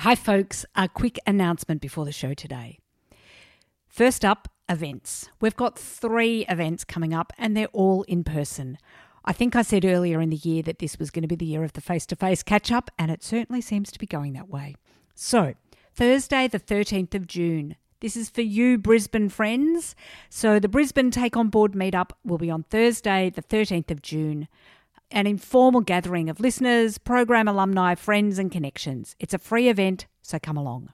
Hi, folks. A quick announcement before the show today. First up, events. We've got three events coming up, and they're all in person. I think I said earlier in the year that this was going to be the year of the face to face catch up, and it certainly seems to be going that way. So, Thursday, the 13th of June. This is for you, Brisbane friends. So, the Brisbane Take On Board meetup will be on Thursday, the 13th of June an informal gathering of listeners, program alumni, friends, and connections. It's a free event, so come along.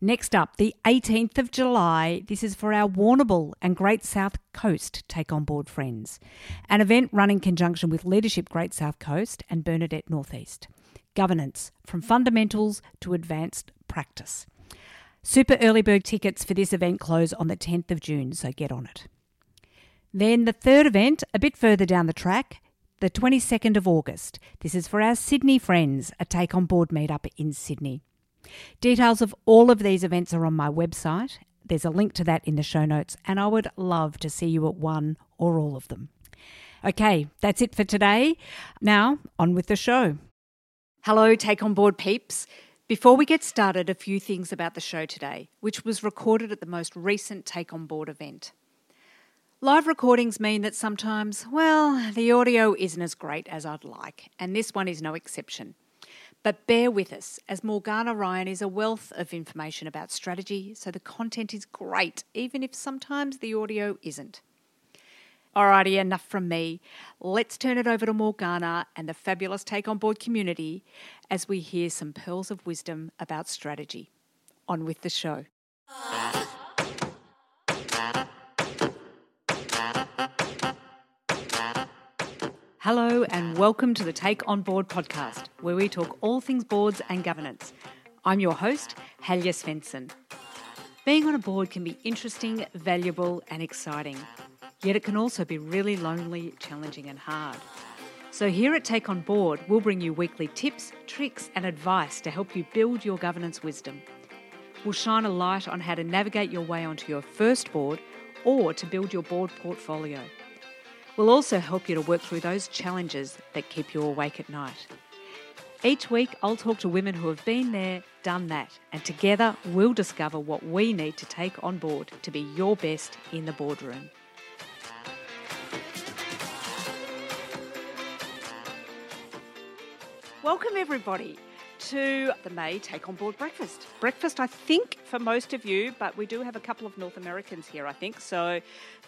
Next up, the 18th of July. This is for our Warrnambool and Great South Coast Take On Board friends. An event run in conjunction with Leadership Great South Coast and Bernadette Northeast. Governance from fundamentals to advanced practice. Super early bird tickets for this event close on the 10th of June, so get on it. Then the third event, a bit further down the track, the 22nd of August. This is for our Sydney friends, a take on board meetup in Sydney. Details of all of these events are on my website. There's a link to that in the show notes, and I would love to see you at one or all of them. Okay, that's it for today. Now, on with the show. Hello, Take On Board peeps. Before we get started, a few things about the show today, which was recorded at the most recent Take On Board event. Live recordings mean that sometimes, well, the audio isn't as great as I'd like, and this one is no exception. But bear with us, as Morgana Ryan is a wealth of information about strategy, so the content is great, even if sometimes the audio isn't. Alrighty, enough from me. Let's turn it over to Morgana and the fabulous Take On Board community as we hear some pearls of wisdom about strategy. On with the show. Hello, and welcome to the Take On Board podcast, where we talk all things boards and governance. I'm your host, Helga Svensson. Being on a board can be interesting, valuable, and exciting, yet it can also be really lonely, challenging, and hard. So, here at Take On Board, we'll bring you weekly tips, tricks, and advice to help you build your governance wisdom. We'll shine a light on how to navigate your way onto your first board or to build your board portfolio. We'll also help you to work through those challenges that keep you awake at night. Each week, I'll talk to women who have been there, done that, and together we'll discover what we need to take on board to be your best in the boardroom. Welcome, everybody to the May Take On Board Breakfast. Breakfast, I think, for most of you, but we do have a couple of North Americans here, I think. So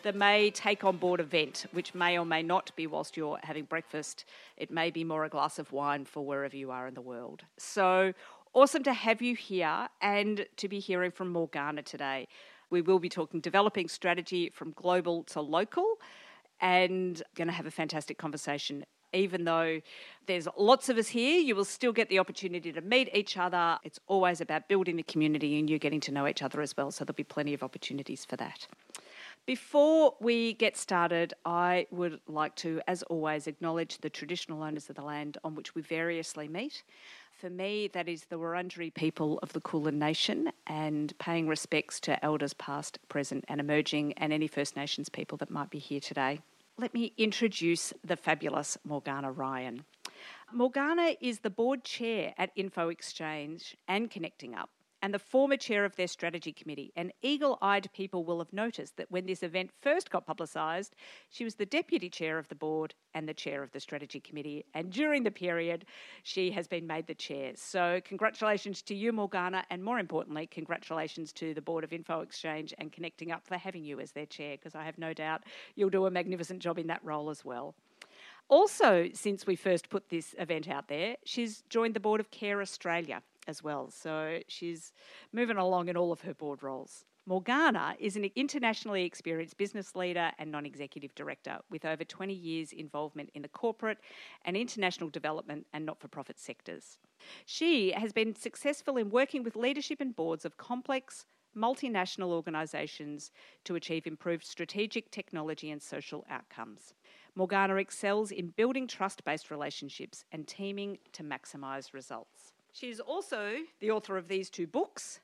the May Take On Board event, which may or may not be whilst you're having breakfast, it may be more a glass of wine for wherever you are in the world. So awesome to have you here and to be hearing from Morgana today. We will be talking developing strategy from global to local and going to have a fantastic conversation even though there's lots of us here, you will still get the opportunity to meet each other. It's always about building the community and you getting to know each other as well. So there'll be plenty of opportunities for that. Before we get started, I would like to, as always, acknowledge the traditional owners of the land on which we variously meet. For me, that is the Wurundjeri people of the Kulin Nation and paying respects to elders past, present, and emerging, and any First Nations people that might be here today let me introduce the fabulous Morgana Ryan. Morgana is the board chair at Infoxchange and Connecting Up and the former chair of their strategy committee. And eagle eyed people will have noticed that when this event first got publicised, she was the deputy chair of the board and the chair of the strategy committee. And during the period, she has been made the chair. So, congratulations to you, Morgana, and more importantly, congratulations to the Board of Infoxchange and Connecting Up for having you as their chair, because I have no doubt you'll do a magnificent job in that role as well. Also, since we first put this event out there, she's joined the board of Care Australia as well. So she's moving along in all of her board roles. Morgana is an internationally experienced business leader and non executive director with over 20 years' involvement in the corporate and international development and not for profit sectors. She has been successful in working with leadership and boards of complex, multinational organisations to achieve improved strategic, technology, and social outcomes. Morgana excels in building trust based relationships and teaming to maximise results. She's also the author of these two books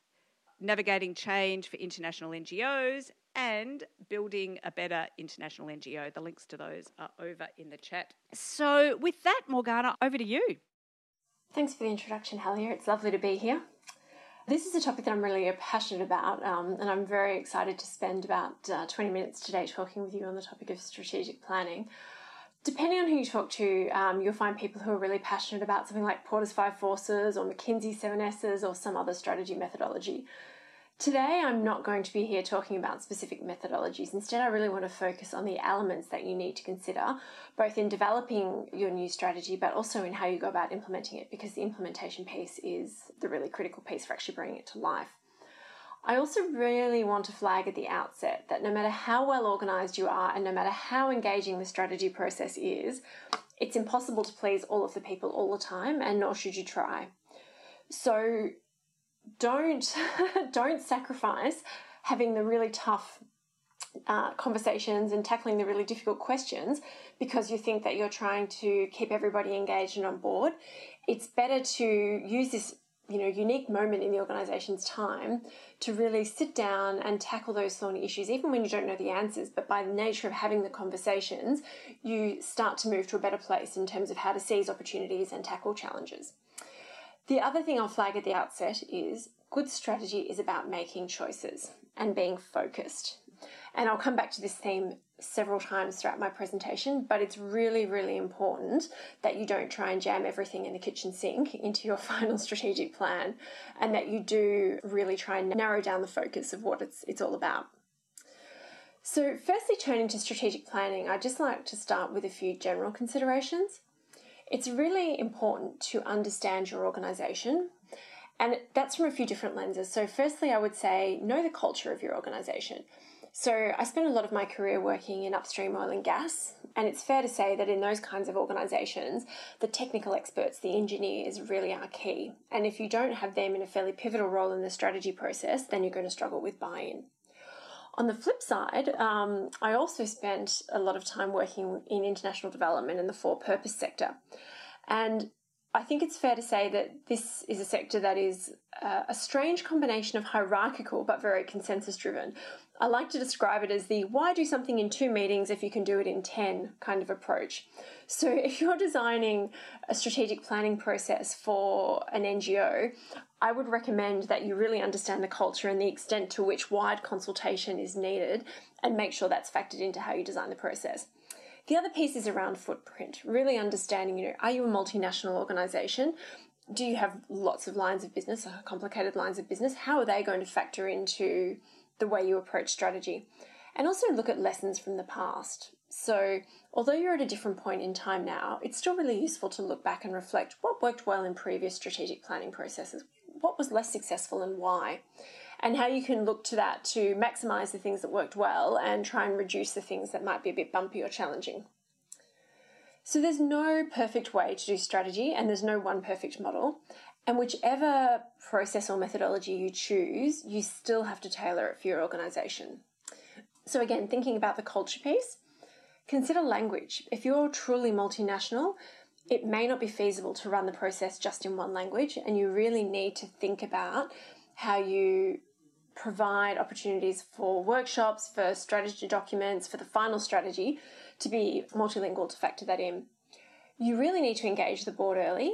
Navigating Change for International NGOs and Building a Better International NGO. The links to those are over in the chat. So, with that, Morgana, over to you. Thanks for the introduction, Helga. It's lovely to be here. This is a topic that I'm really passionate about, um, and I'm very excited to spend about uh, 20 minutes today talking with you on the topic of strategic planning. Depending on who you talk to, um, you'll find people who are really passionate about something like Porter's Five Forces or McKinsey Seven S's or some other strategy methodology. Today, I'm not going to be here talking about specific methodologies. Instead, I really want to focus on the elements that you need to consider, both in developing your new strategy, but also in how you go about implementing it, because the implementation piece is the really critical piece for actually bringing it to life. I also really want to flag at the outset that no matter how well organized you are and no matter how engaging the strategy process is, it's impossible to please all of the people all the time, and nor should you try. So, don't don't sacrifice having the really tough uh, conversations and tackling the really difficult questions because you think that you're trying to keep everybody engaged and on board. It's better to use this you know unique moment in the organization's time to really sit down and tackle those thorny issues even when you don't know the answers but by the nature of having the conversations you start to move to a better place in terms of how to seize opportunities and tackle challenges the other thing I'll flag at the outset is good strategy is about making choices and being focused. And I'll come back to this theme several times throughout my presentation, but it's really, really important that you don't try and jam everything in the kitchen sink into your final strategic plan and that you do really try and narrow down the focus of what it's, it's all about. So, firstly, turning to strategic planning, I'd just like to start with a few general considerations. It's really important to understand your organization. And that's from a few different lenses. So, firstly, I would say know the culture of your organization. So, I spent a lot of my career working in upstream oil and gas, and it's fair to say that in those kinds of organizations, the technical experts, the engineers, really are key. And if you don't have them in a fairly pivotal role in the strategy process, then you're going to struggle with buy in. On the flip side, um, I also spent a lot of time working in international development in the for purpose sector. And I think it's fair to say that this is a sector that is uh, a strange combination of hierarchical but very consensus driven. I like to describe it as the why do something in two meetings if you can do it in 10 kind of approach. So, if you're designing a strategic planning process for an NGO, I would recommend that you really understand the culture and the extent to which wide consultation is needed and make sure that's factored into how you design the process. The other piece is around footprint, really understanding, you know, are you a multinational organization? Do you have lots of lines of business, complicated lines of business? How are they going to factor into the way you approach strategy? And also look at lessons from the past. So, although you're at a different point in time now, it's still really useful to look back and reflect what worked well in previous strategic planning processes, what was less successful and why, and how you can look to that to maximize the things that worked well and try and reduce the things that might be a bit bumpy or challenging. So, there's no perfect way to do strategy, and there's no one perfect model. And whichever process or methodology you choose, you still have to tailor it for your organization. So, again, thinking about the culture piece, consider language. If you're truly multinational, it may not be feasible to run the process just in one language, and you really need to think about how you provide opportunities for workshops, for strategy documents, for the final strategy to be multilingual to factor that in. You really need to engage the board early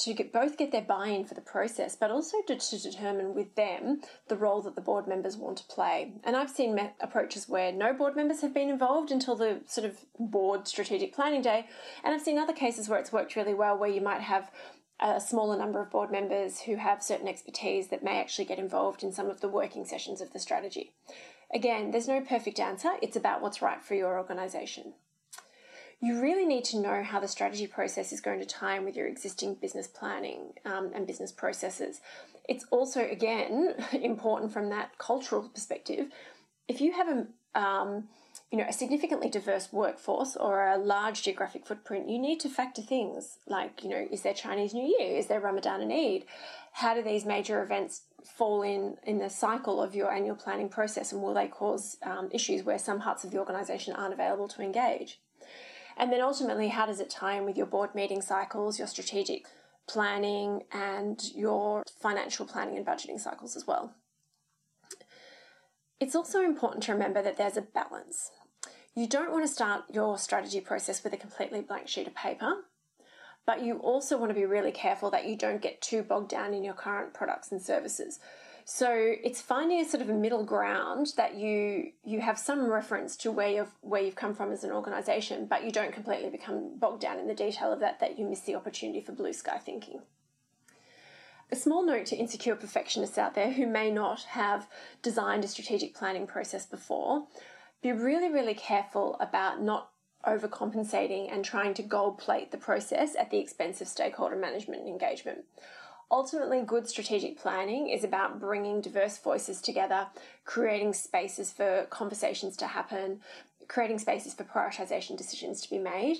to get, both get their buy in for the process, but also to, to, determine with them the role that the board members want to play. And I've seen approaches where no board members have been involved until the sort of board strategic planning day. And I've seen other cases where it's worked really well, where you might have a smaller number of board members who have certain expertise that may actually get involved in some of the working sessions of the strategy. Again, there's no perfect answer, it's about what's right for your organisation you really need to know how the strategy process is going to tie in with your existing business planning um, and business processes. It's also, again, important from that cultural perspective. If you have a um, you know, a significantly diverse workforce or a large geographic footprint, you need to factor things like, you know, is there Chinese New Year? Is there Ramadan and Eid? How do these major events fall in in the cycle of your annual planning process, and will they cause um, issues where some parts of the organisation aren't available to engage? And then ultimately, how does it tie in with your board meeting cycles, your strategic planning, and your financial planning and budgeting cycles as well? It's also important to remember that there's a balance. You don't want to start your strategy process with a completely blank sheet of paper, but you also want to be really careful that you don't get too bogged down in your current products and services. So it's finding a sort of a middle ground that you you have some reference to where you've where you've come from as an organization, but you don't completely become bogged down in the detail of that that you miss the opportunity for blue sky thinking. A small note to insecure perfectionists out there who may not have designed a strategic planning process before be really, really careful about not overcompensating and trying to gold plate the process at the expense of stakeholder management and engagement. Ultimately, good strategic planning is about bringing diverse voices together, creating spaces for conversations to happen, creating spaces for prioritization decisions to be made.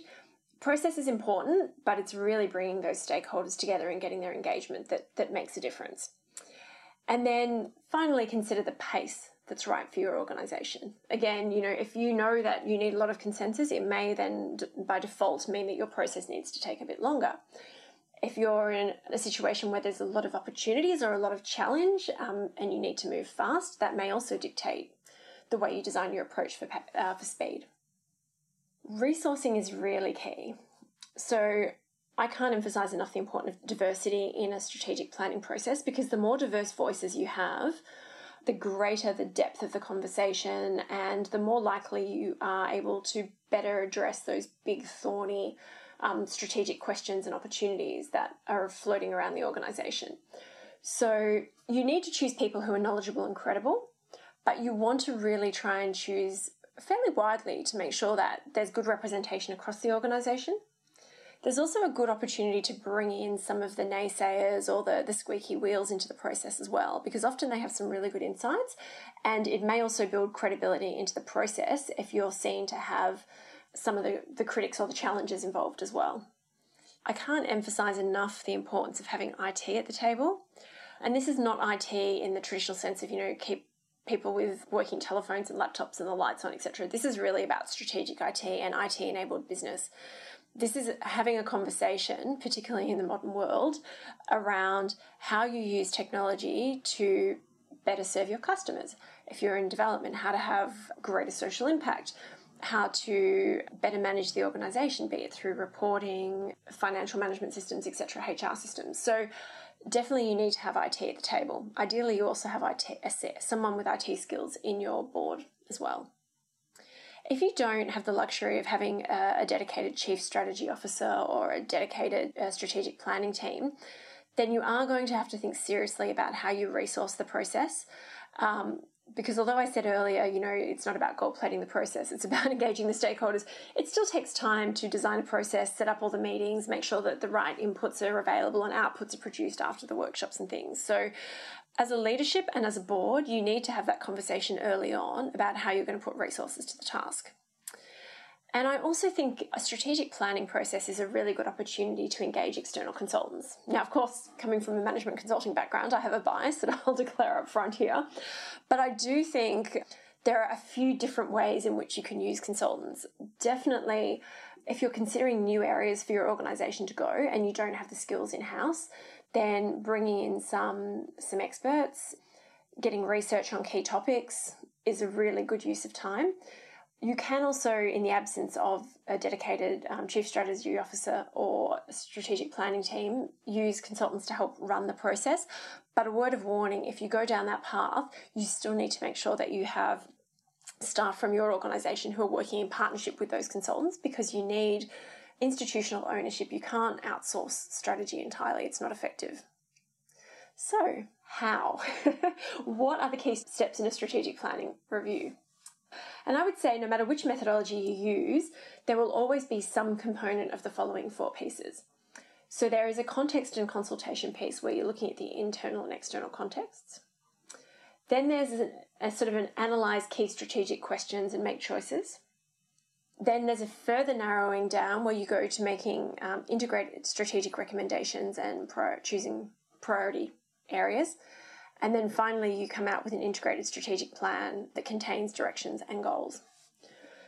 Process is important, but it's really bringing those stakeholders together and getting their engagement that, that makes a difference. And then finally, consider the pace that's right for your organization. Again, you know, if you know that you need a lot of consensus, it may then by default mean that your process needs to take a bit longer if you're in a situation where there's a lot of opportunities or a lot of challenge um, and you need to move fast, that may also dictate the way you design your approach for, uh, for speed. Resourcing is really key. So, I can't emphasize enough the importance of diversity in a strategic planning process because the more diverse voices you have, the greater the depth of the conversation and the more likely you are able to better address those big, thorny um, strategic questions and opportunities that are floating around the organization. So you need to choose people who are knowledgeable and credible, but you want to really try and choose fairly widely to make sure that there's good representation across the organization. There's also a good opportunity to bring in some of the naysayers or the, the squeaky wheels into the process as well, because often they have some really good insights, and it may also build credibility into the process if you're seen to have some of the, the critics or the challenges involved as well. I can't emphasize enough the importance of having IT at the table. And this is not IT in the traditional sense of, you know, keep people with working telephones and laptops and the lights on, etc. This is really about strategic IT and IT enabled business. This is having a conversation, particularly in the modern world, around how you use technology to better serve your customers. If you're in development, how to have greater social impact how to better manage the organization, be it through reporting, financial management systems, etc., HR systems. So definitely you need to have IT at the table. Ideally, you also have IT, someone with IT skills in your board as well. If you don't have the luxury of having a, a dedicated chief strategy officer or a dedicated uh, strategic planning team, then you are going to have to think seriously about how you resource the process. Um, because although I said earlier, you know, it's not about gold plating the process, it's about engaging the stakeholders, it still takes time to design a process, set up all the meetings, make sure that the right inputs are available and outputs are produced after the workshops and things. So, as a leadership and as a board, you need to have that conversation early on about how you're going to put resources to the task. And I also think a strategic planning process is a really good opportunity to engage external consultants. Now, of course, coming from a management consulting background, I have a bias that I'll declare up front here. But I do think there are a few different ways in which you can use consultants. Definitely, if you're considering new areas for your organization to go and you don't have the skills in house, then bringing in some some experts, getting research on key topics is a really good use of time. You can also, in the absence of a dedicated um, chief strategy officer or strategic planning team, use consultants to help run the process. But a word of warning if you go down that path, you still need to make sure that you have staff from your organisation who are working in partnership with those consultants because you need institutional ownership. You can't outsource strategy entirely, it's not effective. So, how? what are the key steps in a strategic planning review? And I would say no matter which methodology you use, there will always be some component of the following four pieces. So there is a context and consultation piece where you're looking at the internal and external contexts. Then there's a, a sort of an analyze key strategic questions and make choices. Then there's a further narrowing down where you go to making um, integrated strategic recommendations and choosing priority areas. And then finally, you come out with an integrated strategic plan that contains directions and goals.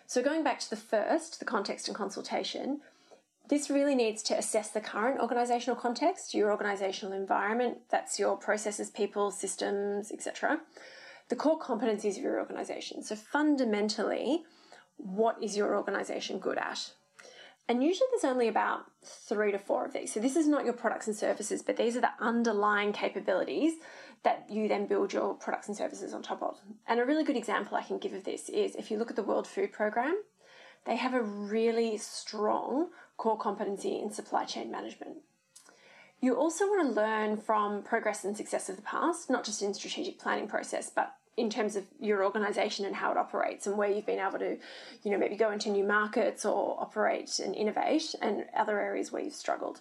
So, going back to the first, the context and consultation, this really needs to assess the current organisational context, your organisational environment, that's your processes, people, systems, etc. The core competencies of your organisation. So, fundamentally, what is your organisation good at? And usually there's only about three to four of these. So this is not your products and services, but these are the underlying capabilities that you then build your products and services on top of. And a really good example I can give of this is if you look at the World Food Programme, they have a really strong core competency in supply chain management. You also want to learn from progress and success of the past, not just in strategic planning process, but in terms of your organization and how it operates and where you've been able to, you know, maybe go into new markets or operate and innovate and other areas where you've struggled.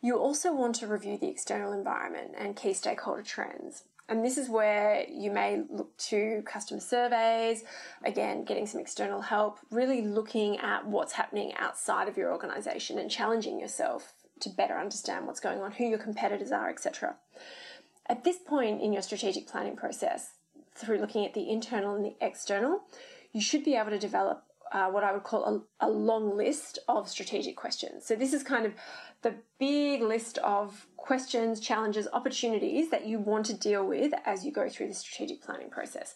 You also want to review the external environment and key stakeholder trends. And this is where you may look to customer surveys, again, getting some external help, really looking at what's happening outside of your organization and challenging yourself to better understand what's going on, who your competitors are, etc. At this point in your strategic planning process, through looking at the internal and the external, you should be able to develop uh, what I would call a, a, long list of strategic questions. So, this is kind of the big list of questions, challenges, opportunities that you want to deal with as you go through the strategic planning process.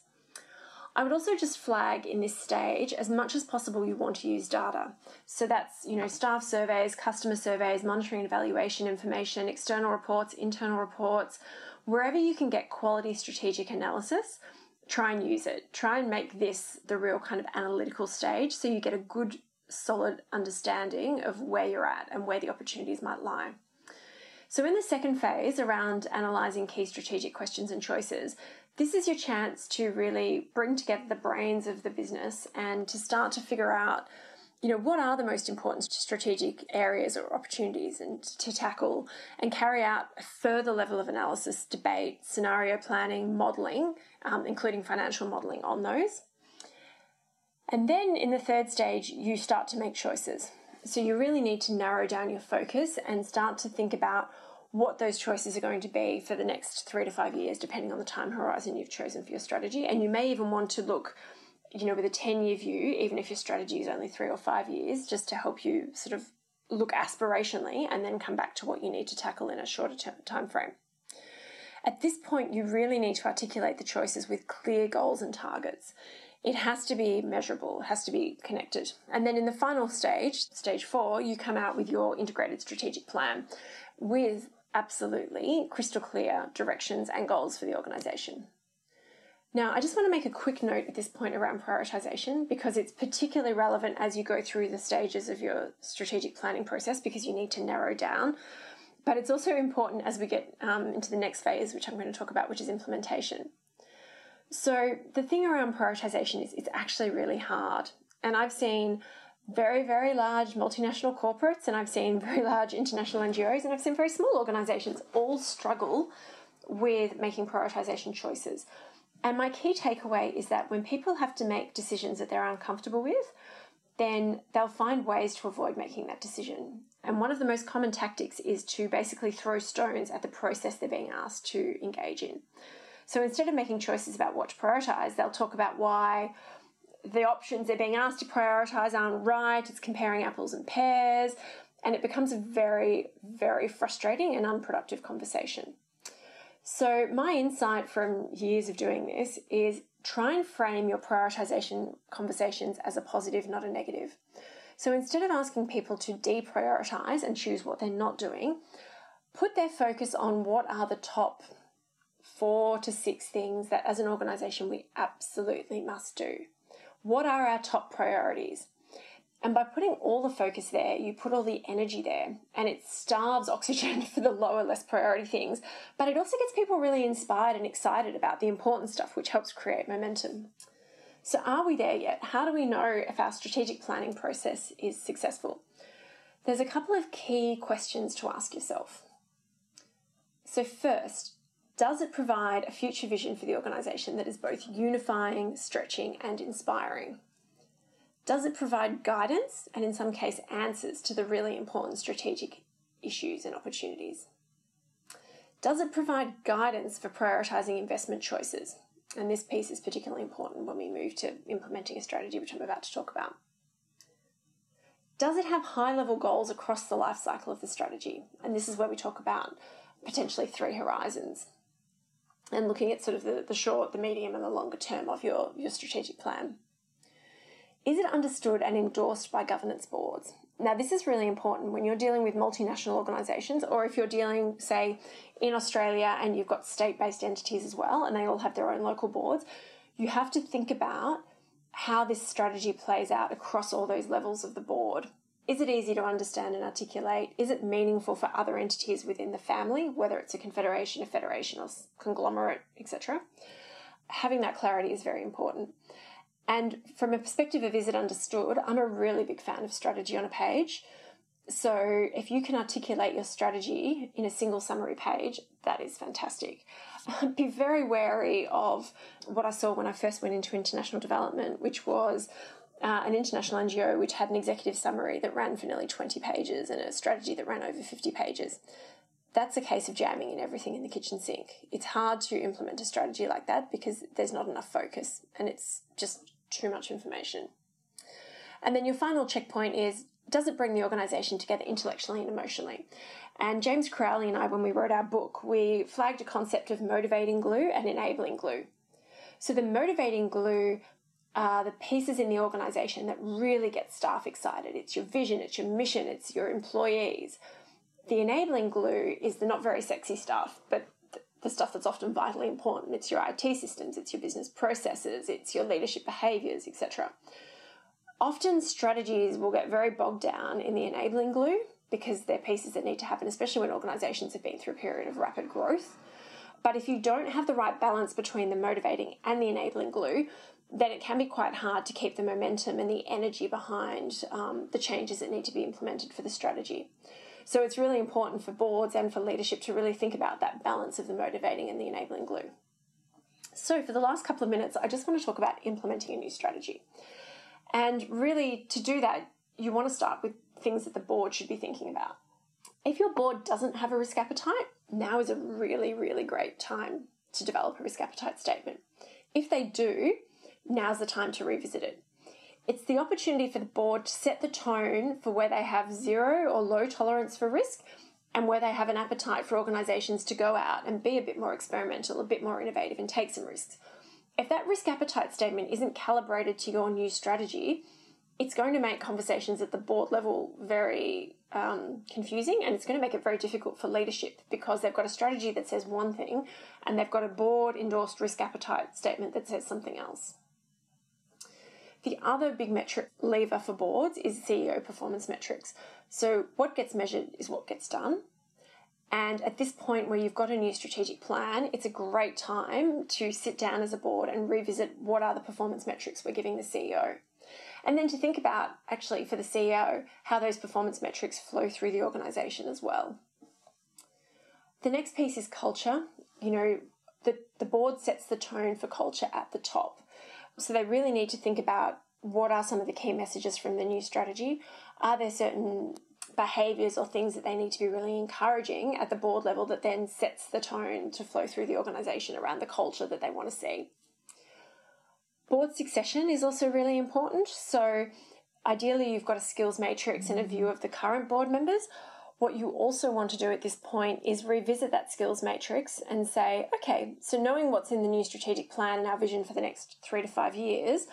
I would also just flag in this stage, as much as possible, you want to use data. So that's, you know, staff surveys, customer surveys, monitoring and evaluation information, external reports, internal reports, wherever you can get quality strategic analysis, try and use it. Try and make this the real kind of analytical stage so you get a good, solid understanding of where you're at and where the opportunities might lie. So, in the second phase around analysing key strategic questions and choices, this is your chance to really bring together the brains of the business and to start to figure out you know what are the most important strategic areas or opportunities and to tackle and carry out a further level of analysis debate scenario planning modeling um, including financial modeling on those and then in the third stage you start to make choices so you really need to narrow down your focus and start to think about what those choices are going to be for the next three to five years, depending on the time horizon you've chosen for your strategy. And you may even want to look, you know, with a 10 year view, even if your strategy is only three or five years, just to help you sort of look aspirationally and then come back to what you need to tackle in a shorter term time frame. At this point, you really need to articulate the choices with clear goals and targets. It has to be measurable, has to be connected. And then in the final stage, stage four, you come out with your integrated strategic plan with absolutely crystal clear directions and goals for the organisation. Now, I just want to make a quick note at this point around prioritisation because it's particularly relevant as you go through the stages of your strategic planning process because you need to narrow down. But it's also important as we get um, into the next phase, which I'm going to talk about, which is implementation. So, the thing around prioritisation is it's actually really hard. And I've seen very, very large multinational corporates, and I've seen very large international NGOs, and I've seen very small organizations all struggle with making prioritization choices. And my key takeaway is that when people have to make decisions that they're uncomfortable with, then they'll find ways to avoid making that decision. And one of the most common tactics is to basically throw stones at the process they're being asked to engage in. So instead of making choices about what to prioritize, they'll talk about why the options they're being asked to prioritize aren't right, it's comparing apples and pears, and it becomes a very, very frustrating and unproductive conversation. So, my insight from years of doing this is try and frame your prioritization conversations as a positive, not a negative. So, instead of asking people to deprioritize and choose what they're not doing, put their focus on what are the top four to six things that as an organization we absolutely must do. What are our top priorities? And by putting all the focus there, you put all the energy there, and it starves oxygen for the lower, less priority things. But it also gets people really inspired and excited about the important stuff, which helps create momentum. So, are we there yet? How do we know if our strategic planning process is successful? There's a couple of key questions to ask yourself. So, first, does it provide a future vision for the organisation that is both unifying, stretching, and inspiring? Does it provide guidance and, in some case, answers to the really important strategic issues and opportunities? Does it provide guidance for prioritising investment choices? And this piece is particularly important when we move to implementing a strategy, which I'm about to talk about. Does it have high level goals across the life cycle of the strategy? And this is where we talk about potentially three horizons and looking at sort of the, the short, the medium, and the longer term of your, your strategic plan. Is it understood and endorsed by governance boards? Now, this is really important when you're dealing with multinational organisations, or if you're dealing, say, in Australia and you've got state based entities as well, and they all have their own local boards. You have to think about how this strategy plays out across all those levels of the board. Is it easy to understand and articulate? Is it meaningful for other entities within the family, whether it's a confederation, a federation, or conglomerate, etc.? Having that clarity is very important. And from a perspective of is it understood, I'm a really big fan of strategy on a page. So if you can articulate your strategy in a single summary page, that is fantastic. Be very wary of what I saw when I first went into international development, which was uh, an international NGO which had an executive summary that ran for nearly 20 pages and a strategy that ran over 50 pages. That's a case of jamming in everything in the kitchen sink. It's hard to implement a strategy like that because there's not enough focus and it's just too much information. And then your final checkpoint is does it bring the organisation together intellectually and emotionally? And James Crowley and I, when we wrote our book, we flagged a concept of motivating glue and enabling glue. So the motivating glue are the pieces in the organisation that really get staff excited. It's your vision, it's your mission, it's your employees. The enabling glue is the not very sexy stuff, but the stuff that's often vitally important. It's your IT systems, it's your business processes, it's your leadership behaviours, etc. Often strategies will get very bogged down in the enabling glue because they're pieces that need to happen, especially when organisations have been through a period of rapid growth. But if you don't have the right balance between the motivating and the enabling glue, then it can be quite hard to keep the momentum and the energy behind um, the changes that need to be implemented for the strategy. So it's really important for boards and for leadership to really think about that balance of the motivating and the enabling glue. So, for the last couple of minutes, I just want to talk about implementing a new strategy. And really, to do that, you want to start with things that the board should be thinking about. If your board doesn't have a risk appetite, now is a really, really great time to develop a risk appetite statement. If they do, now's the time to revisit it. It's the opportunity for the board to set the tone for where they have zero or low tolerance for risk and where they have an appetite for organisations to go out and be a bit more experimental, a bit more innovative, and take some risks. If that risk appetite statement isn't calibrated to your new strategy, it's going to make conversations at the board level very um, confusing and it's going to make it very difficult for leadership because they've got a strategy that says one thing and they've got a board endorsed risk appetite statement that says something else. The other big metric lever for boards is CEO performance metrics. So, what gets measured is what gets done. And at this point, where you've got a new strategic plan, it's a great time to sit down as a board and revisit what are the performance metrics we're giving the CEO. And then to think about, actually, for the CEO, how those performance metrics flow through the organisation as well. The next piece is culture. You know, the, the board sets the tone for culture at the top. So they really need to think about what are some of the key messages from the new strategy? Are there certain behaviours or things that they need to be really encouraging at the board level that then sets the tone to flow through the organisation around the culture that they want to see? Board succession is also really important. So, ideally, you've got a skills matrix and a view of the current board members. What you also want to do at this point is revisit that skills matrix and say, okay, so knowing what's in the new strategic plan and our vision for the next three to five years,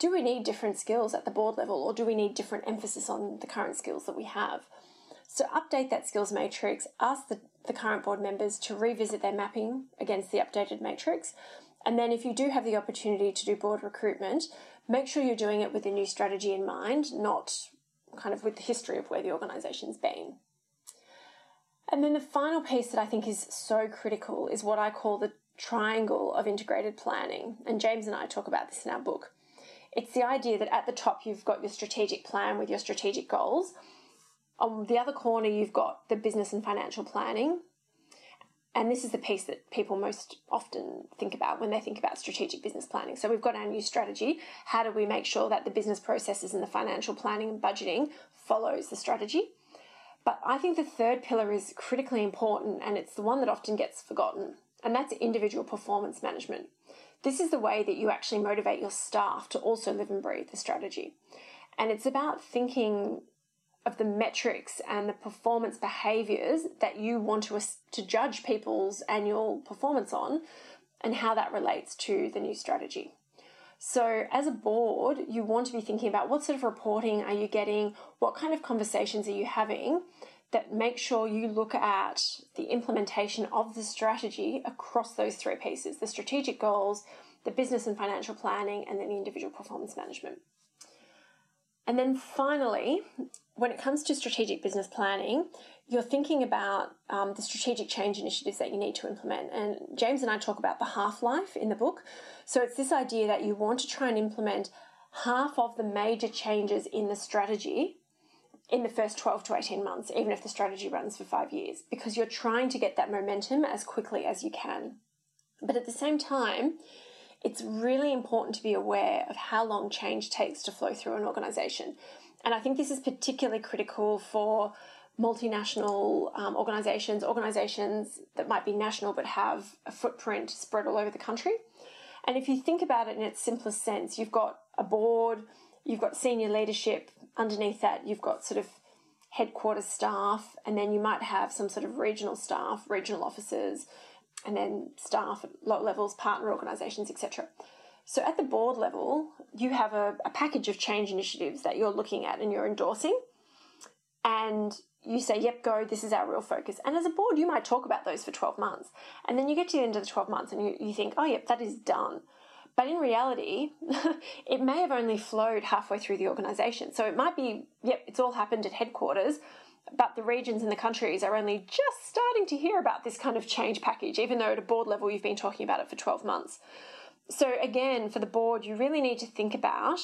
do we need different skills at the board level or do we need different emphasis on the current skills that we have? So, update that skills matrix, ask the, the current board members to revisit their mapping against the updated matrix. And then, if you do have the opportunity to do board recruitment, make sure you're doing it with a new strategy in mind, not kind of with the history of where the organisation's been. And then the final piece that I think is so critical is what I call the triangle of integrated planning. And James and I talk about this in our book. It's the idea that at the top you've got your strategic plan with your strategic goals. On the other corner, you've got the business and financial planning. And this is the piece that people most often think about when they think about strategic business planning. So we've got our new strategy. How do we make sure that the business processes and the financial planning and budgeting follows the strategy? But I think the third pillar is critically important and it's the one that often gets forgotten, and that's individual performance management. This is the way that you actually motivate your staff to also live and breathe the strategy. And it's about thinking of the metrics and the performance behaviors that you want to, to judge people's annual performance on and how that relates to the new strategy. So, as a board, you want to be thinking about what sort of reporting are you getting, what kind of conversations are you having that make sure you look at the implementation of the strategy across those three pieces the strategic goals, the business and financial planning, and then the individual performance management. And then finally, when it comes to strategic business planning, you're thinking about um, the strategic change initiatives that you need to implement. And James and I talk about the half life in the book. So it's this idea that you want to try and implement half of the major changes in the strategy in the first 12 to 18 months, even if the strategy runs for five years, because you're trying to get that momentum as quickly as you can. But at the same time, it's really important to be aware of how long change takes to flow through an organization. And I think this is particularly critical for multinational um, organizations, organizations that might be national but have a footprint spread all over the country. And if you think about it in its simplest sense, you've got a board, you've got senior leadership, underneath that, you've got sort of headquarters staff, and then you might have some sort of regional staff, regional officers, and then staff at low levels, partner organisations, etc. So at the board level, you have a, a package of change initiatives that you're looking at and you're endorsing. And you say, yep, go, this is our real focus. And as a board, you might talk about those for 12 months. And then you get to the end of the 12 months and you, you think, oh, yep, that is done. But in reality, it may have only flowed halfway through the organisation. So it might be, yep, it's all happened at headquarters, but the regions and the countries are only just starting to hear about this kind of change package, even though at a board level you've been talking about it for 12 months. So, again, for the board, you really need to think about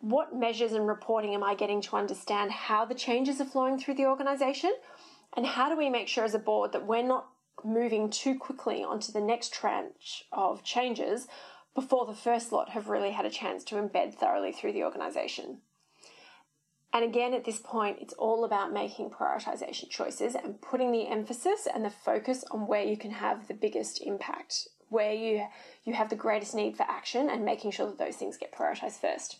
what measures and reporting am I getting to understand how the changes are flowing through the organisation? And how do we make sure as a board that we're not moving too quickly onto the next tranche of changes before the first lot have really had a chance to embed thoroughly through the organisation. And again, at this point, it's all about making prioritisation choices and putting the emphasis and the focus on where you can have the biggest impact, where you, you have the greatest need for action, and making sure that those things get prioritised first.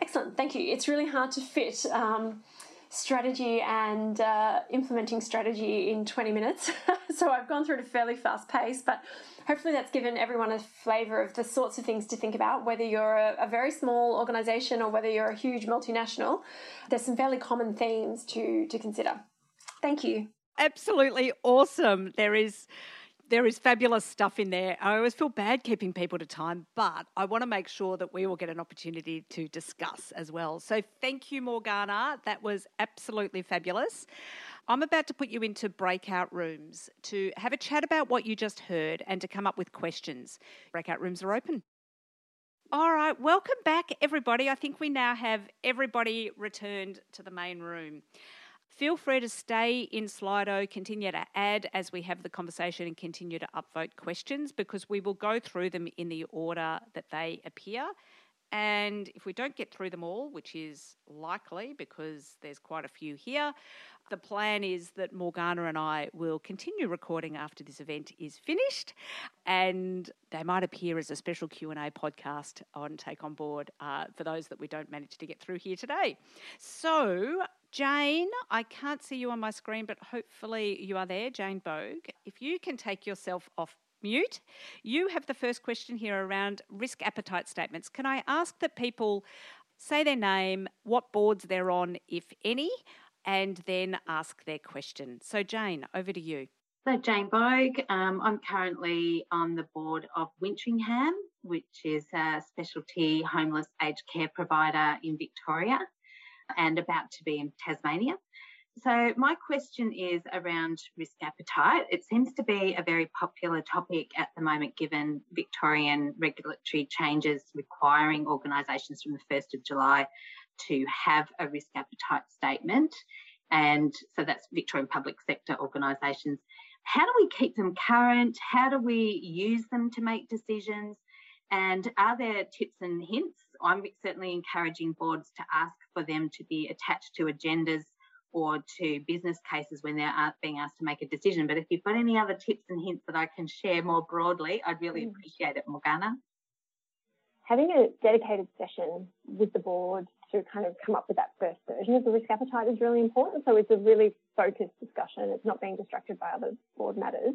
Excellent, thank you. It's really hard to fit um, strategy and uh, implementing strategy in 20 minutes. so I've gone through at a fairly fast pace, but hopefully that's given everyone a flavour of the sorts of things to think about, whether you're a, a, very small organisation or whether you're a huge multinational. There's some fairly common themes to, to consider. Thank you. Absolutely awesome. There is there is fabulous stuff in there. I always feel bad keeping people to time, but I want to make sure that we all get an opportunity to discuss as well. So thank you, Morgana. That was absolutely fabulous. I'm about to put you into breakout rooms to have a chat about what you just heard and to come up with questions. Breakout rooms are open. All right, welcome back, everybody. I think we now have everybody returned to the main room. Feel free to stay in Slido, continue to add as we have the conversation and continue to upvote questions because we will go through them in the order that they appear. And if we don't get through them all, which is likely because there's quite a few here, the plan is that Morgana and I will continue recording after this event is finished, and they might appear as a special Q and A podcast on Take on Board uh, for those that we don't manage to get through here today. So Jane, I can't see you on my screen, but hopefully you are there, Jane Bogue. If you can take yourself off mute, you have the first question here around risk appetite statements. Can I ask that people say their name, what boards they're on, if any, and then ask their question? So, Jane, over to you. So, Jane Bogue, um, I'm currently on the board of Wintringham, which is a specialty homeless aged care provider in Victoria and about to be in Tasmania. So, my question is around risk appetite. It seems to be a very popular topic at the moment, given Victorian regulatory changes requiring organisations from the 1st of July to have a risk appetite statement. And so that's Victorian public sector organisations. How do we keep them current? How do we use them to make decisions? And are there tips and hints? I'm certainly encouraging boards to ask for them to be attached to agendas or to business cases when they're being asked to make a decision. But if you've got any other tips and hints that I can share more broadly, I'd really mm. appreciate it, Morgana. Having a dedicated session with the board to kind of come up with that first version of the risk appetite is really important. So it's a really focused discussion. It's not being distracted by other board matters.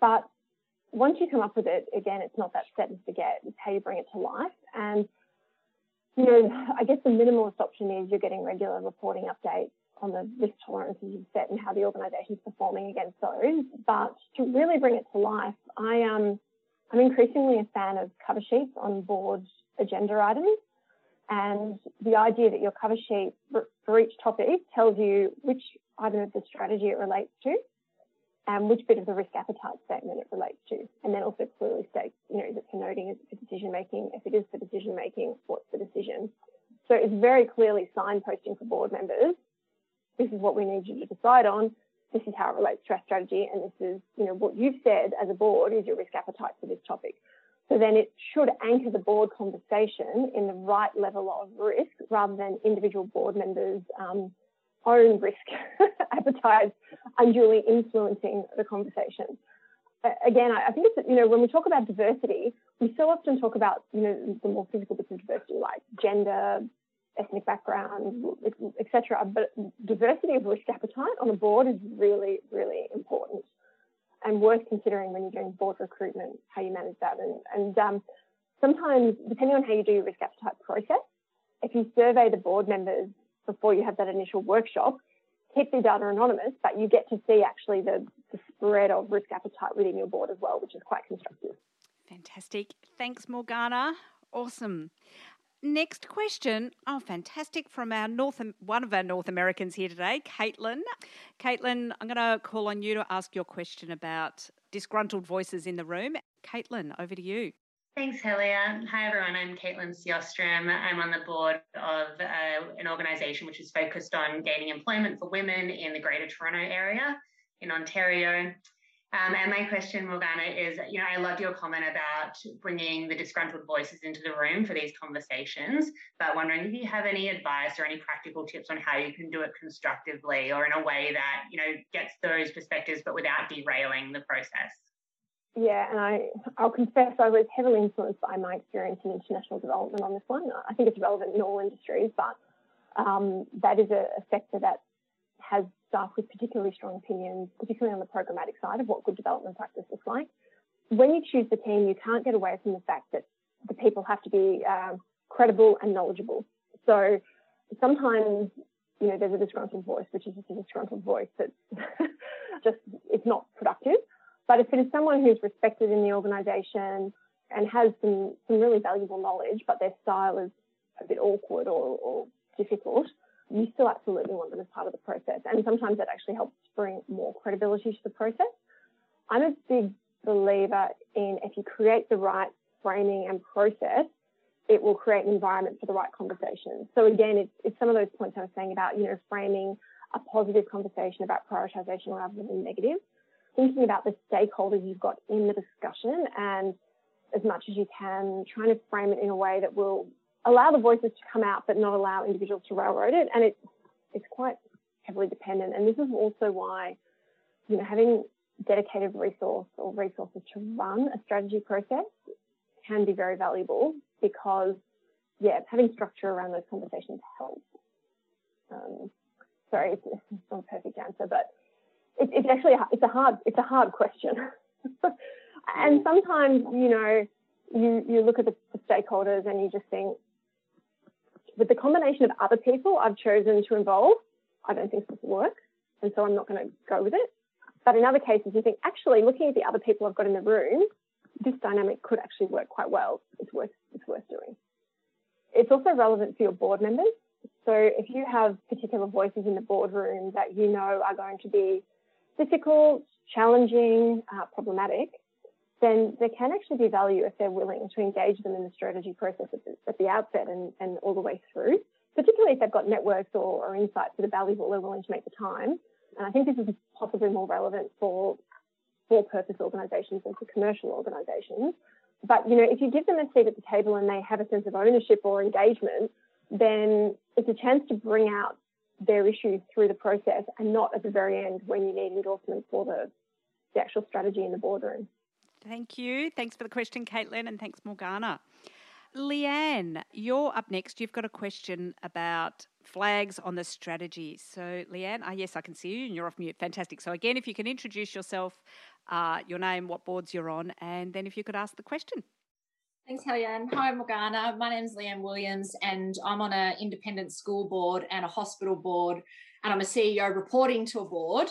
But once you come up with it, again, it's not that set and forget. It's how you bring it to life. And, you know, I guess the minimalist option is you're getting regular reporting updates on the risk tolerances you've set and how the organisation is performing against those. But to really bring it to life, I um, I'm increasingly a fan of cover sheets on board agenda items. And the idea that your cover sheet for each topic tells you which item of the strategy it relates to and which bit of the risk appetite statement it relates to. And then also clearly states, you know, is it connoting, is it for decision making? If it is for decision making, what's the decision? So it's very clearly signposting for board members. This is what we need you to decide on. This is how it relates to our strategy. And this is, you know, what you've said as a board is your risk appetite for this topic. So then it should anchor the board conversation in the right level of risk rather than individual board members' um, own risk appetite unduly influencing the conversation. Again, I think it's, you know, when we talk about diversity, we so often talk about, you know, the more physical bits of diversity like gender, ethnic background, etc. But diversity of risk appetite on a board is really, really important and worth considering when you're doing board recruitment, how you manage that. And, and um, sometimes, depending on how you do your risk appetite process, if you survey the board members before you have that initial workshop, keep the data anonymous, but you get to see actually the, the spread of risk appetite within your board as well, which is quite constructive. Fantastic. Thanks, Morgana. Awesome. Next question. Oh, fantastic. From our North, one of our North Americans here today, Caitlin. Caitlin, I'm going to call on you to ask your question about disgruntled voices in the room. Caitlin, over to you. Thanks, Helga. Hi, everyone. I'm Caitlin Siostrom. I'm on the board of uh, an organisation which is focused on gaining employment for women in the Greater Toronto Area in Ontario. Um, and my question, Morgana, is you know, I loved your comment about bringing the disgruntled voices into the room for these conversations, but wondering if you have any advice or any practical tips on how you can do it constructively or in a way that, you know, gets those perspectives but without derailing the process. Yeah, and I, I'll confess I was heavily influenced by my experience in international development on this one. I think it's relevant in all industries, but um, that is a, a sector that has staff with particularly strong opinions, particularly on the programmatic side of what good development practice looks like. When you choose the team, you can't get away from the fact that the people have to be um, credible and knowledgeable. So sometimes, you know, there's a disgruntled voice, which is just a disgruntled voice that just it's not productive. But if it is someone who's respected in the organisation and has some, some really valuable knowledge, but their style is a bit awkward or, or difficult, you still absolutely want them as part of the process. And sometimes that actually helps bring more credibility to the process. I'm a big believer in if you create the right framing and process, it will create an environment for the right conversation. So again, it's, it's some of those points I was saying about, you know, framing a positive conversation about prioritization rather than negative, thinking about the stakeholders you've got in the discussion and as much as you can, trying to frame it in a way that will allow the voices to come out, but not allow individuals to railroad it. And it, it's quite heavily dependent. And this is also why, you know, having dedicated resource or resources to run a strategy process can be very valuable because, yeah, having structure around those conversations helps. Um, sorry, it's, it's, not a perfect answer, but it, it's actually a, it's a hard it's a hard question. and mm. sometimes, you know, you you look at the, the stakeholders and you just think, with the combination of other people I've chosen to involve, I don't think this will work. And so I'm not going to go with it. But in other cases, you think, actually, looking at the other people I've got in the room, this dynamic could actually work quite well. It's worth, it's worth doing. It's also relevant for your board members. So if you have particular voices in the boardroom that you know are going to be difficult, challenging, uh, problematic, then there can actually be value if they're willing to engage them in the strategy process at the, at the outset and, and all the way through, particularly if they've got networks or, or insights that are valuable, they're willing to make the time. And I think this is possibly more relevant for for purpose organisations than for commercial organisations. But you know, if you give them a seat at the table and they have a sense of ownership or engagement, then it's a chance to bring out their issues through the process and not at the very end when you need endorsement for the, the actual strategy in the boardroom. Thank you. Thanks for the question, Caitlin, and thanks, Morgana. Leanne, you're up next. You've got a question about flags on the strategy. So, Leanne, ah, yes, I can see you and you're off mute. Fantastic. So, again, if you can introduce yourself uh, your name, what boards you're on, and then if you could ask the question. Thanks, Kellyanne. Hi, Morgana. My name is Leanne Williams, and I'm on an independent school board and a hospital board, and I'm a CEO reporting to a board.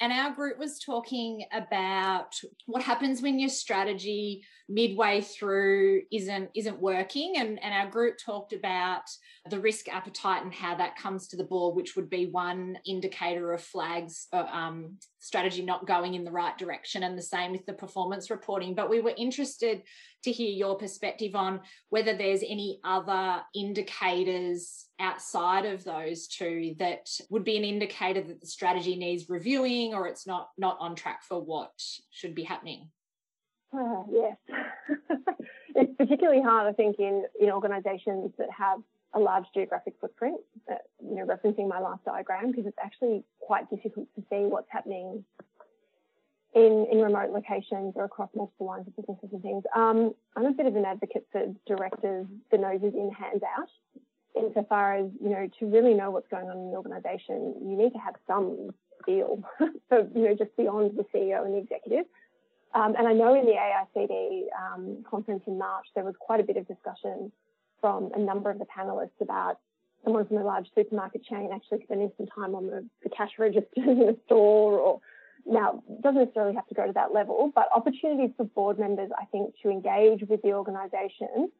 And our group was talking about what happens when your strategy midway through isn't isn't working. And, and our group talked about the risk appetite and how that comes to the board, which would be one indicator of flags, uh, um, strategy not going in the right direction, and the same with the performance reporting. But we were interested to hear your perspective on whether there's any other indicators outside of those two that would be an indicator that the strategy needs reviewing or it's not not on track for what should be happening. Uh, yes, it's particularly hard, I think, in in organisations that have a large geographic footprint. Uh, you know, referencing my last diagram, because it's actually quite difficult to see what's happening in in remote locations or across multiple lines of businesses and things. Um, I'm a bit of an advocate for directors, the noses in, hands out. Insofar as you know, to really know what's going on in the organisation, you need to have some feel for you know just beyond the CEO and the executive. Um, and I know in the AICD um, conference in March, there was quite a bit of discussion from a number of the panelists about someone from a large supermarket chain actually spending some time on the, the cash register in a store or now doesn't necessarily have to go to that level, but opportunities for board members, I think, to engage with the organisation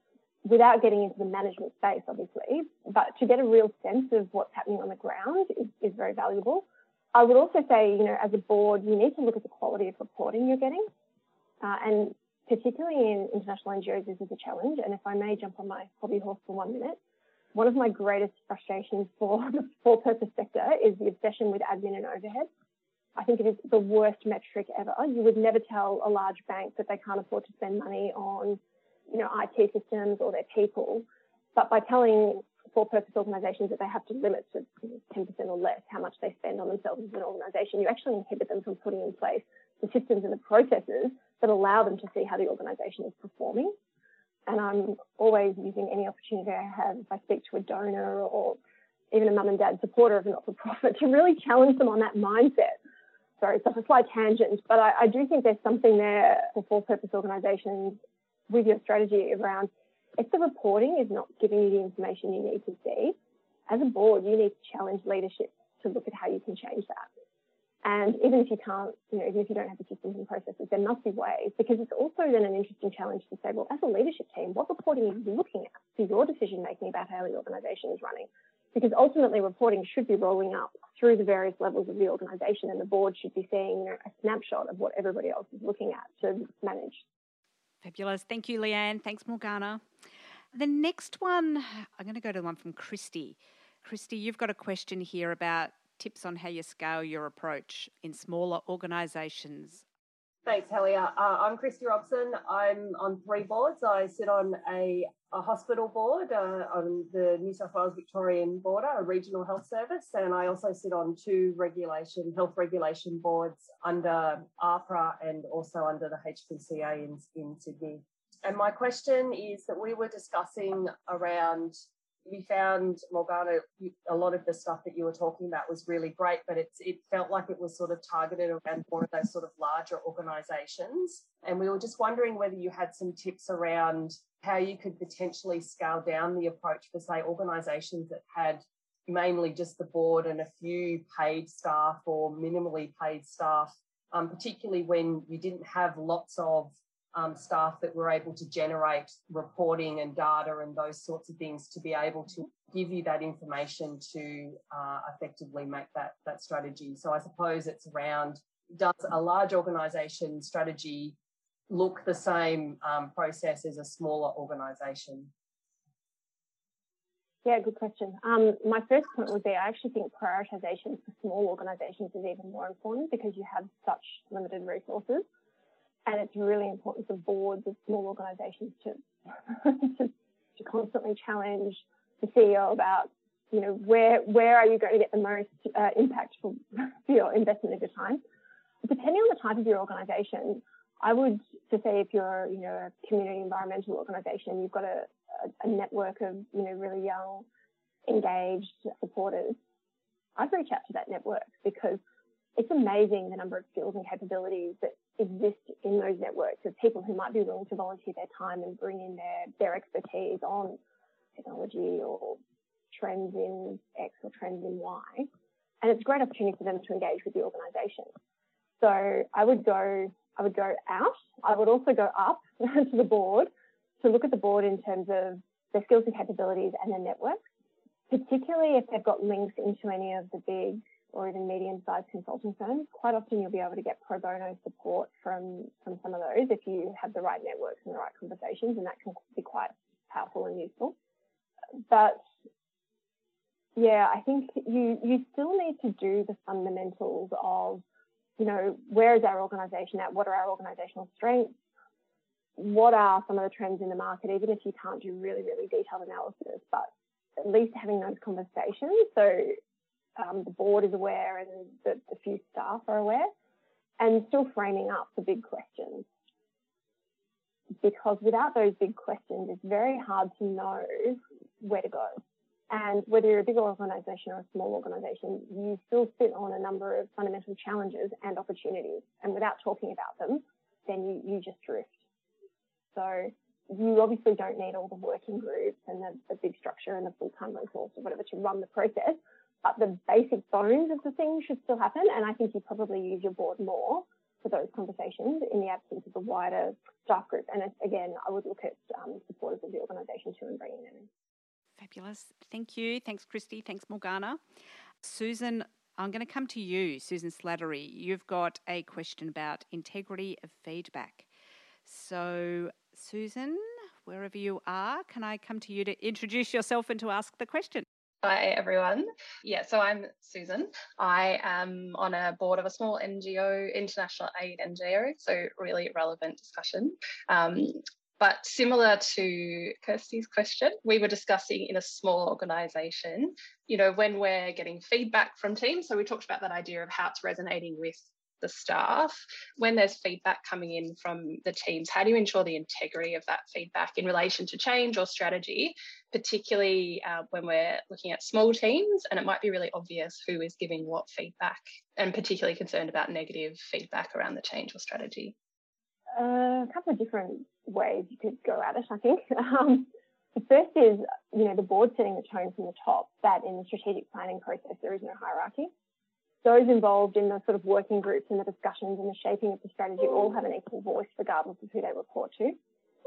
without getting into the management space, obviously, but to get a real sense of what's happening on the ground is, is very valuable. I would also say, you know, as a board, you need to look at the quality of reporting you're getting. Uh, and particularly in international NGOs, this is a challenge. And if I may jump on my hobby horse for one minute, one of my greatest frustrations for the for purpose sector is the obsession with admin and overhead. I think it is the worst metric ever. You would never tell a large bank that they can't afford to spend money on, you know, IT systems or their people. But by telling for-purpose organisations that they have to limit to 10% or less how much they spend on themselves as an organisation, you actually inhibit them from putting in place the systems and the processes that allow them to see how the organisation is performing. And I'm always using any opportunity I have if I speak to a donor or even a mum and dad supporter of a not-for-profit to really challenge them on that mindset. Sorry, it's a slight tangent, but I, I do think there's something there for for-purpose organisations with your strategy around if the reporting is not giving you the information you need to see, as a board, you need to challenge leadership to look at how you can change that. And even if you can't, you know, even if you don't have the systems and processes, there must be ways because it's also then an interesting challenge to say, well, as a leadership team, what reporting are you looking at for your decision making about how the organisation is running? Because ultimately, reporting should be rolling up through the various levels of the organisation, and the board should be seeing you know, a snapshot of what everybody else is looking at to manage. Fabulous. Thank you, Leanne. Thanks, Morgana. The next one, I'm going to go to the one from Christy. Christy, you've got a question here about tips on how you scale your approach in smaller organisations. Thanks, Helga. Uh, I'm Christy Robson. I'm on three boards. I sit on a, a hospital board uh, on the New South Wales Victorian border, a regional health service, and I also sit on two regulation health regulation boards under AHPRA and also under the HPCA in, in Sydney. And my question is that we were discussing around we found Morgana, a lot of the stuff that you were talking about was really great, but it's it felt like it was sort of targeted around more of those sort of larger organizations. And we were just wondering whether you had some tips around how you could potentially scale down the approach for, say, organizations that had mainly just the board and a few paid staff or minimally paid staff, um, particularly when you didn't have lots of um, staff that were able to generate reporting and data and those sorts of things to be able to give you that information to uh, effectively make that that strategy. So I suppose it's around does a large organisation strategy look the same um, process as a smaller organisation? Yeah, good question. Um, my first point would be I actually think prioritisation for small organisations is even more important because you have such limited resources and it's really important for boards of small organisations to, to, to constantly challenge the CEO about you know where where are you going to get the most uh, impact for, for your investment of your time. Depending on the type of your organisation, I would to say if you're you know a community environmental organisation, you've got a, a, a network of you know really young, engaged supporters. I'd reach out to that network because it's amazing the number of skills and capabilities that exist in those networks of people who might be willing to volunteer their time and bring in their, their expertise on technology or trends in X or trends in Y. And it's a great opportunity for them to engage with the organisation. So I would go, I would go out. I would also go up to the board to look at the board in terms of their skills and capabilities and their networks, particularly if they've got links into any of the big or even medium-sized consulting firms. Quite often you'll be able to get pro bono support from, from some of those if you have the right networks and the right conversations, and that can be quite powerful and useful. But yeah, I think you you still need to do the fundamentals of, you know, where is our organisation at? What are our organisational strengths? What are some of the trends in the market? Even if you can't do really really detailed analysis, but at least having those conversations so um, the board is aware and the, few staff are aware, and still framing up the big questions. Because without those big questions, it's very hard to know where to go. And whether you're a big organisation or a small organisation, you still sit on a number of fundamental challenges and opportunities. And without talking about them, then you, you just drift. So you obviously don't need all the working groups and the, the big structure and the full-time resource or whatever to run the process but the basic bones of the thing should still happen. And I think you probably use your board more for those conversations in the absence of the wider staff group. And again, I would look at um, supporters of the organisation too and bringing them in. Fabulous. Thank you. Thanks, Christy. Thanks, Morgana. Susan, I'm going to come to you, Susan Slattery. You've got a question about integrity of feedback. So, Susan, wherever you are, can I come to you to introduce yourself and to ask the question? Hi, everyone. Yeah, so I'm Susan. I am on a board of a small NGO, international aid NGO, so really relevant discussion. Um, but similar to Kirsty's question, we were discussing in a small organisation, you know, when we're getting feedback from teams. So we talked about that idea of how it's resonating with the staff, when there's feedback coming in from the teams, how do you ensure the integrity of that feedback in relation to change or strategy, particularly uh, when we're looking at small teams and it might be really obvious who is giving what feedback and particularly concerned about negative feedback around the change or strategy? Uh, a couple of different ways you could go at it, I think. Um, the first is, you know, the board setting the tone from the top that in the strategic planning process there is no hierarchy those involved in the sort of working groups and the discussions and the shaping of the strategy all have an equal voice regardless of who they report to.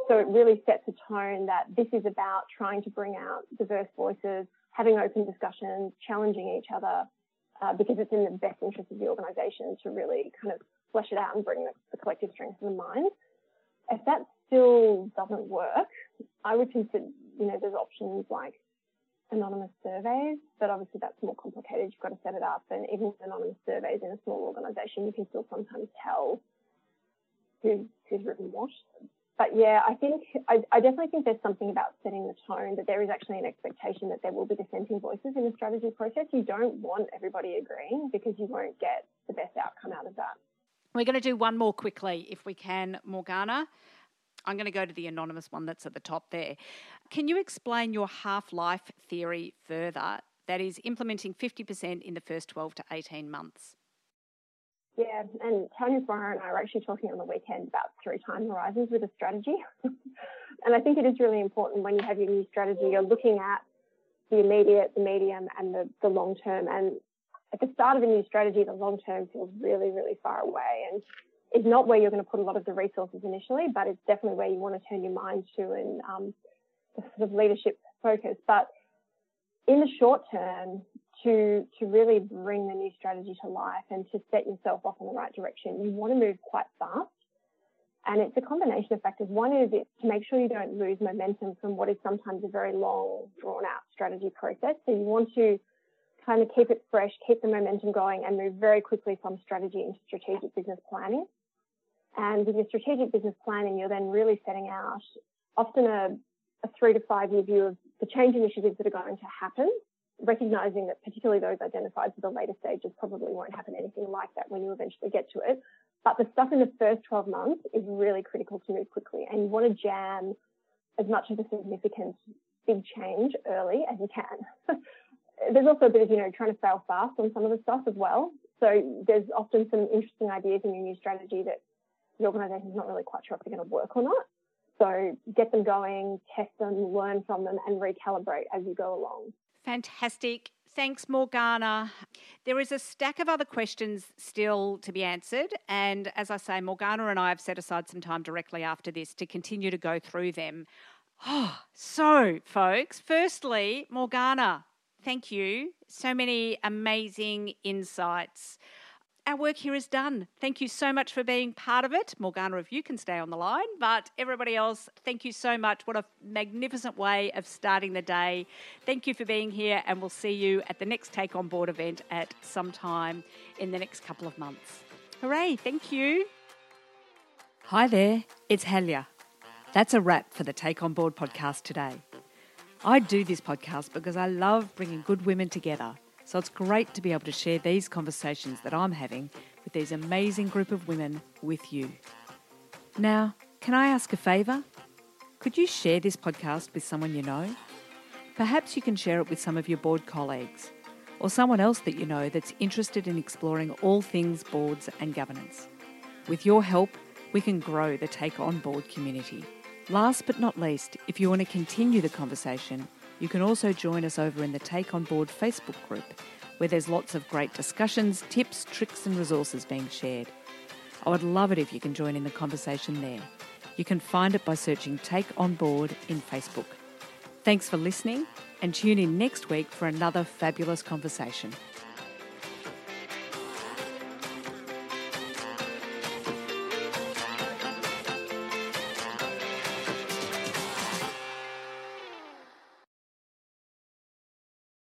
So it really sets a tone that this is about trying to bring out diverse voices, having open discussions, challenging each other, uh, because it's in the best interest of the organisation to really kind of flesh it out and bring the, the collective strengths of the mind. If that still doesn't work, I would consider, you know, there's options like anonymous surveys, but obviously that's more complicated. You've got to set it up. And even with anonymous surveys in a small organisation, you can still sometimes tell who's, who's written what. But yeah, I think, I, I, definitely think there's something about setting the tone that there is actually an expectation that there will be dissenting voices in the strategy process. You don't want everybody agreeing because you won't get the best outcome out of that. We're going to do one more quickly, if we can, Morgana. I'm going to go to the anonymous one that's at the top there. Can you explain your half life theory further? That is implementing 50% in the first 12 to 18 months. Yeah, and Tanya Sparrow and I were actually talking on the weekend about three time horizons with a strategy. and I think it is really important when you have your new strategy, you're looking at the immediate, the medium, and the, the long term. And at the start of a new strategy, the long term feels really, really far away. And is not where you're going to put a lot of the resources initially, but it's definitely where you want to turn your mind to and um, the sort of leadership focus. But in the short term, to to really bring the new strategy to life and to set yourself off in the right direction, you want to move quite fast. And it's a combination of factors. One is it to make sure you don't lose momentum from what is sometimes a very long, drawn out strategy process. So you want to kind of keep it fresh, keep the momentum going, and move very quickly from strategy into strategic business planning. And with your strategic business planning, you're then really setting out often a, a three to five year view of the change initiatives that are going to happen, recognizing that particularly those identified for the later stages probably won't happen anything like that when you eventually get to it. But the stuff in the first 12 months is really critical to move quickly. And you want to jam as much of the significant big change early as you can. There's also a bit of, you know, trying to fail fast on some of the stuff as well. So there's often some interesting ideas in your new strategy that the organisation's not really quite sure if they're going to work or not. So get them going, test them, learn from them, and recalibrate as you go along. Fantastic. Thanks, Morgana. There is a stack of other questions still to be answered. And as I say, Morgana and I have set aside some time directly after this to continue to go through them. Oh, so, folks, firstly, Morgana, thank you. So many amazing insights our work here is done. Thank you so much for being part of it. Morgana, if you can stay on the line, but everybody else, thank you so much. What a magnificent way of starting the day. Thank you for being here, and we'll see you at the next Take On Board event at some time in the next couple of months. Hooray, thank you. Hi there, it's Helga. That's a wrap for the Take On Board podcast today. I do this podcast because I love bringing good women together so it's great to be able to share these conversations that I'm having with these amazing group of women with you. Now, can I ask a favour? Could you share this podcast with someone you know? Perhaps you can share it with some of your board colleagues or someone else that you know that's interested in exploring all things boards and governance. With your help, we can grow the Take On Board community. Last but not least, if you want to continue the conversation, you can also join us over in the Take On Board Facebook group, where there's lots of great discussions, tips, tricks, and resources being shared. I would love it if you can join in the conversation there. You can find it by searching Take On Board in Facebook. Thanks for listening, and tune in next week for another fabulous conversation.